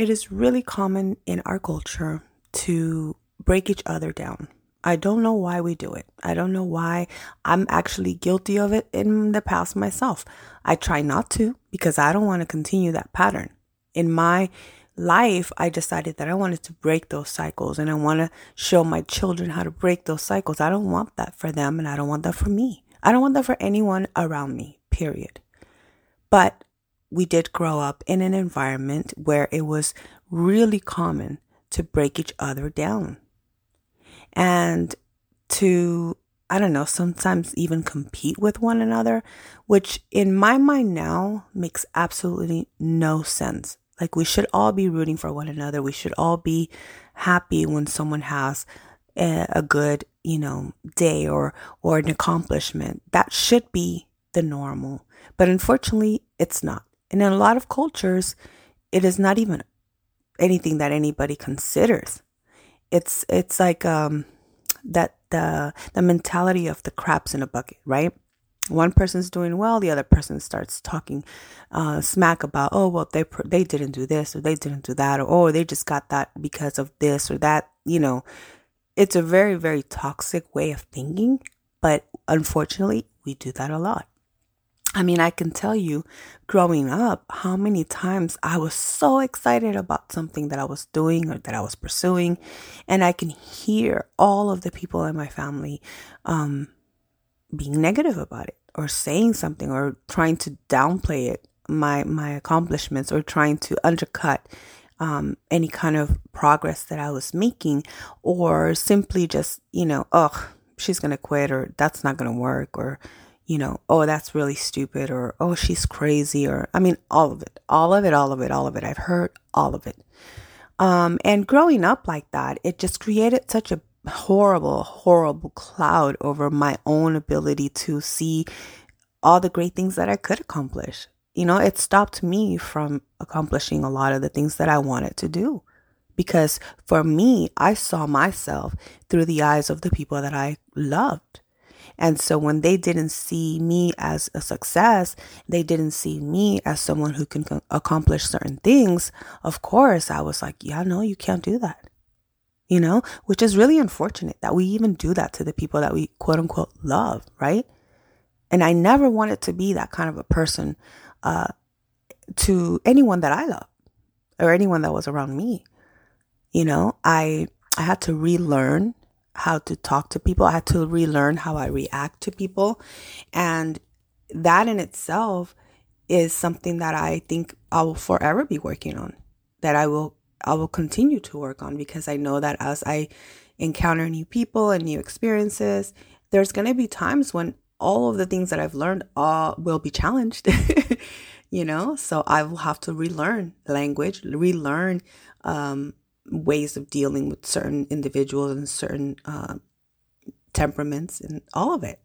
It is really common in our culture to break each other down. I don't know why we do it. I don't know why I'm actually guilty of it in the past myself. I try not to because I don't want to continue that pattern. In my life, I decided that I wanted to break those cycles and I want to show my children how to break those cycles. I don't want that for them and I don't want that for me. I don't want that for anyone around me, period. But we did grow up in an environment where it was really common to break each other down and to, I don't know, sometimes even compete with one another, which in my mind now makes absolutely no sense. Like we should all be rooting for one another. We should all be happy when someone has a, good, you know, day or or an accomplishment. That should be the normal. But unfortunately, it's not. And in a lot of cultures, it is not even anything that anybody considers. It's it's like um that the the mentality of the crabs in a bucket, right? One person's doing well, the other person starts talking uh, smack about, oh well, they they didn't do this or they didn't do that or oh they just got that because of this or that. You know, it's a very very toxic way of thinking, but unfortunately, we do that a lot. I mean, I can tell you growing up how many times I was so excited about something that I was doing or that I was pursuing. And I can hear all of the people in my family um, being negative about it or saying something or trying to downplay it, my, my accomplishments, or trying to undercut um, any kind of progress that I was making, or simply just, you know, oh, she's going to quit or that's not going to work or, you know, oh, that's really stupid, or oh, she's crazy, or I mean, all of it, all of it, all of it, all of it. I've heard all of it. Um, and growing up like that, it just created such a horrible, horrible cloud over my own ability to see all the great things that I could accomplish. You know, it stopped me from accomplishing a lot of the things that I wanted to do. Because for me, I saw myself through the eyes of the people that I loved. And so when they didn't see me as a success, they didn't see me as someone who can accomplish certain things. Of course, I was like, yeah, no, you can't do that. You know, which is really unfortunate that we even do that to the people that we quote unquote love, right? And I never wanted to be that kind of a person uh, to anyone that I love or anyone that was around me. You know, I I had to relearn how to talk to people. I had to relearn how I react to people. And that in itself is something that I think I will forever be working on. That I will I will continue to work on because I know that as I encounter new people and new experiences, there's going to be times when all of the things that I've learned all will be challenged. you know, so I will have to relearn language, relearn um, ways of dealing with certain individuals and certain uh, temperaments and all of it.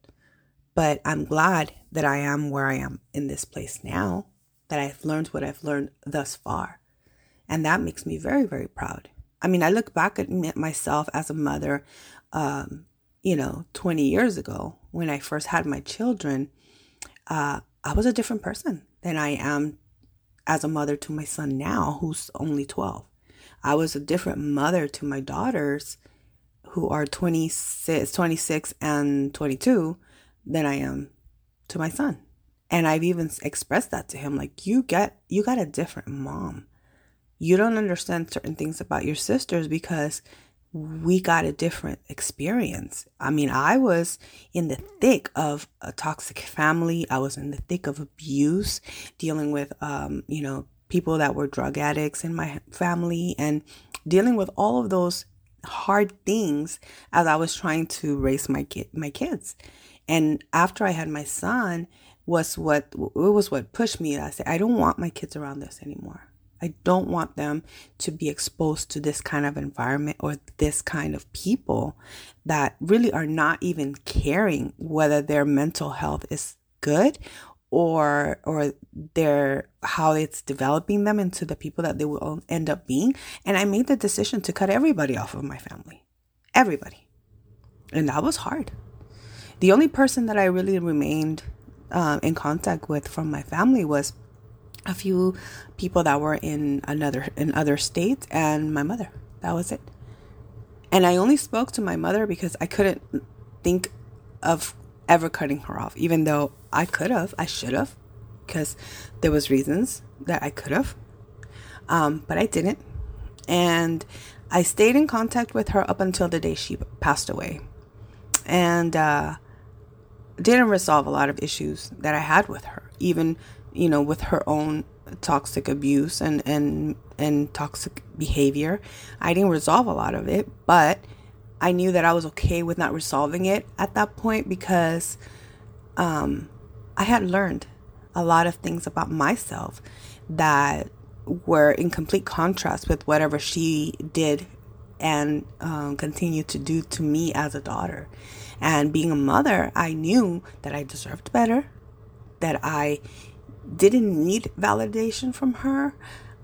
But I'm glad that I am where I am in this place now, that I've learned what I've learned thus far. And that makes me very, very proud. I mean, I look back at myself as a mother, um, you know, 20 years ago when I first had my children. Uh, I was a different person than I am as a mother to my son now, who's only 12. I was a different mother to my daughters who are 26, 26 and 22 than I am to my son. And I've even expressed that to him like you get you got a different mom. You don't understand certain things about your sisters because we got a different experience. I mean, I was in the thick of a toxic family. I was in the thick of abuse, dealing with um, you know, people that were drug addicts in my family and dealing with all of those hard things as I was trying to raise my kid, my kids. And after I had my son was what it was what pushed me. I said I don't want my kids around this anymore. I don't want them to be exposed to this kind of environment or this kind of people that really are not even caring whether their mental health is good or or their how it's developing them into the people that they will end up being and i made the decision to cut everybody off of my family everybody and that was hard the only person that i really remained um, in contact with from my family was a few people that were in another in other states and my mother. That was it. And I only spoke to my mother because I couldn't think of ever cutting her off, even though I could have, I should have, because there was reasons that I could have, um, but I didn't. And I stayed in contact with her up until the day she passed away, and uh, didn't resolve a lot of issues that I had with her, even you know with her own toxic abuse and and and toxic behavior. I didn't resolve a lot of it, but I knew that I was okay with not resolving it at that point because um, I had learned a lot of things about myself that were in complete contrast with whatever she did and um, continued to do to me as a daughter. And being a mother, I knew that I deserved better, that I didn't need validation from her.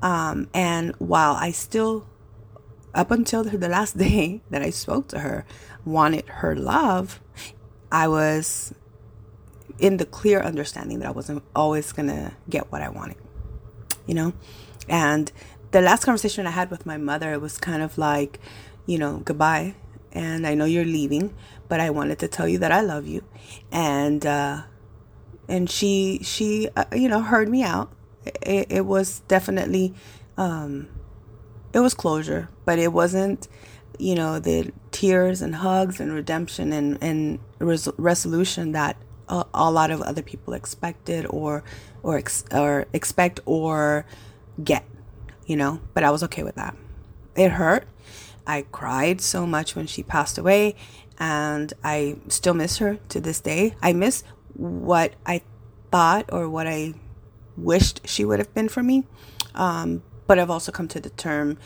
Um, and while I still, up until the last day that I spoke to her, wanted her love, I was in the clear understanding that I wasn't always going to get what I wanted, you know? And the last conversation I had with my mother, it was kind of like, you know, goodbye. And I know you're leaving, but I wanted to tell you that I love you. And, uh, and she she uh, you know heard me out it, it was definitely um it was closure but it wasn't you know the tears and hugs and redemption and and res- resolution that a, a, lot of other people expected or or ex- or expect or get you know? But i was okay with that. It hurt. I cried so much when she passed away and i still miss her to this day. I miss what I thought or what I wished she would have been for me. Um, but I've also come to the term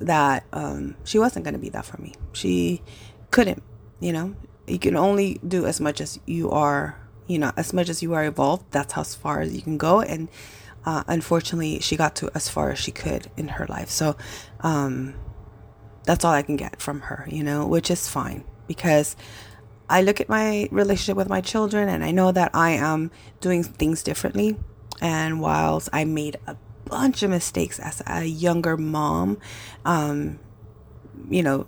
that um, she wasn't going to be that for me. She couldn't, you know. You can only do as much as you are, you know, as much as you are evolved. That's how far as you can go. And uh, unfortunately, she got to as far as she could in her life. So um, that's all I can get from her, you know, which is fine because I look at my relationship with my children and I know that I am doing things differently. And whilst I made a bunch of mistakes as a younger mom, um, you know,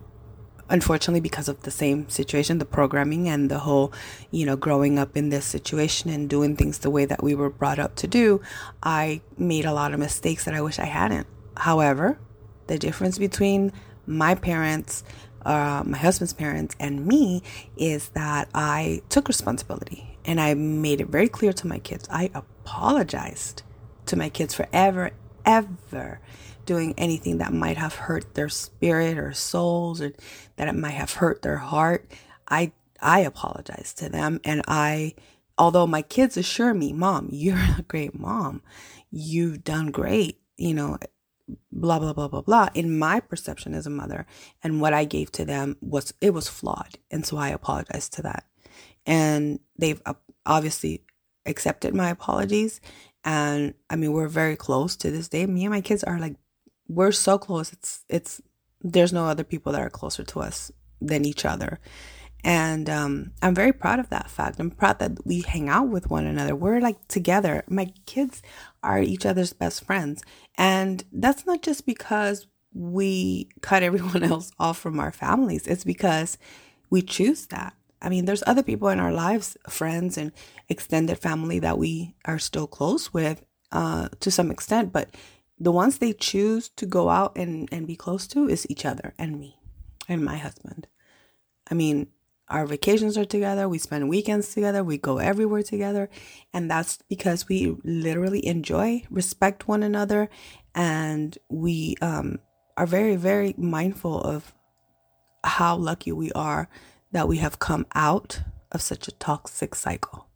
unfortunately because of the same situation the programming and the whole you know growing up in this situation and doing things the way that we were brought up to do i made a lot of mistakes that i wish i hadn't however the difference between my parents uh, my husband's parents and me is that I took responsibility and I made it very clear to my kids. I apologized to my kids forever, ever, doing anything that might have hurt their spirit or souls or that it might have hurt their heart. I I apologize to them and I although my kids assure me, "Mom, you're a great mom. You've done great." You know, blah blah blah blah blah in my perception as a mother and what i gave to them was it was flawed and so i apologize to that and they've uh, obviously accepted my apologies and i mean we're very close to this day me and my kids are like we're so close it's it's there's no other people that are closer to us than each other and um, I'm very proud of that fact. I'm proud that we hang out with one another. We're like together. My kids are each other's best friends. And that's not just because we cut everyone else off from our families, it's because we choose that. I mean, there's other people in our lives, friends and extended family that we are still close with uh, to some extent, but the ones they choose to go out and, and be close to is each other and me and my husband. I mean, our vacations are together, we spend weekends together, we go everywhere together. And that's because we literally enjoy, respect one another, and we um, are very, very mindful of how lucky we are that we have come out of such a toxic cycle.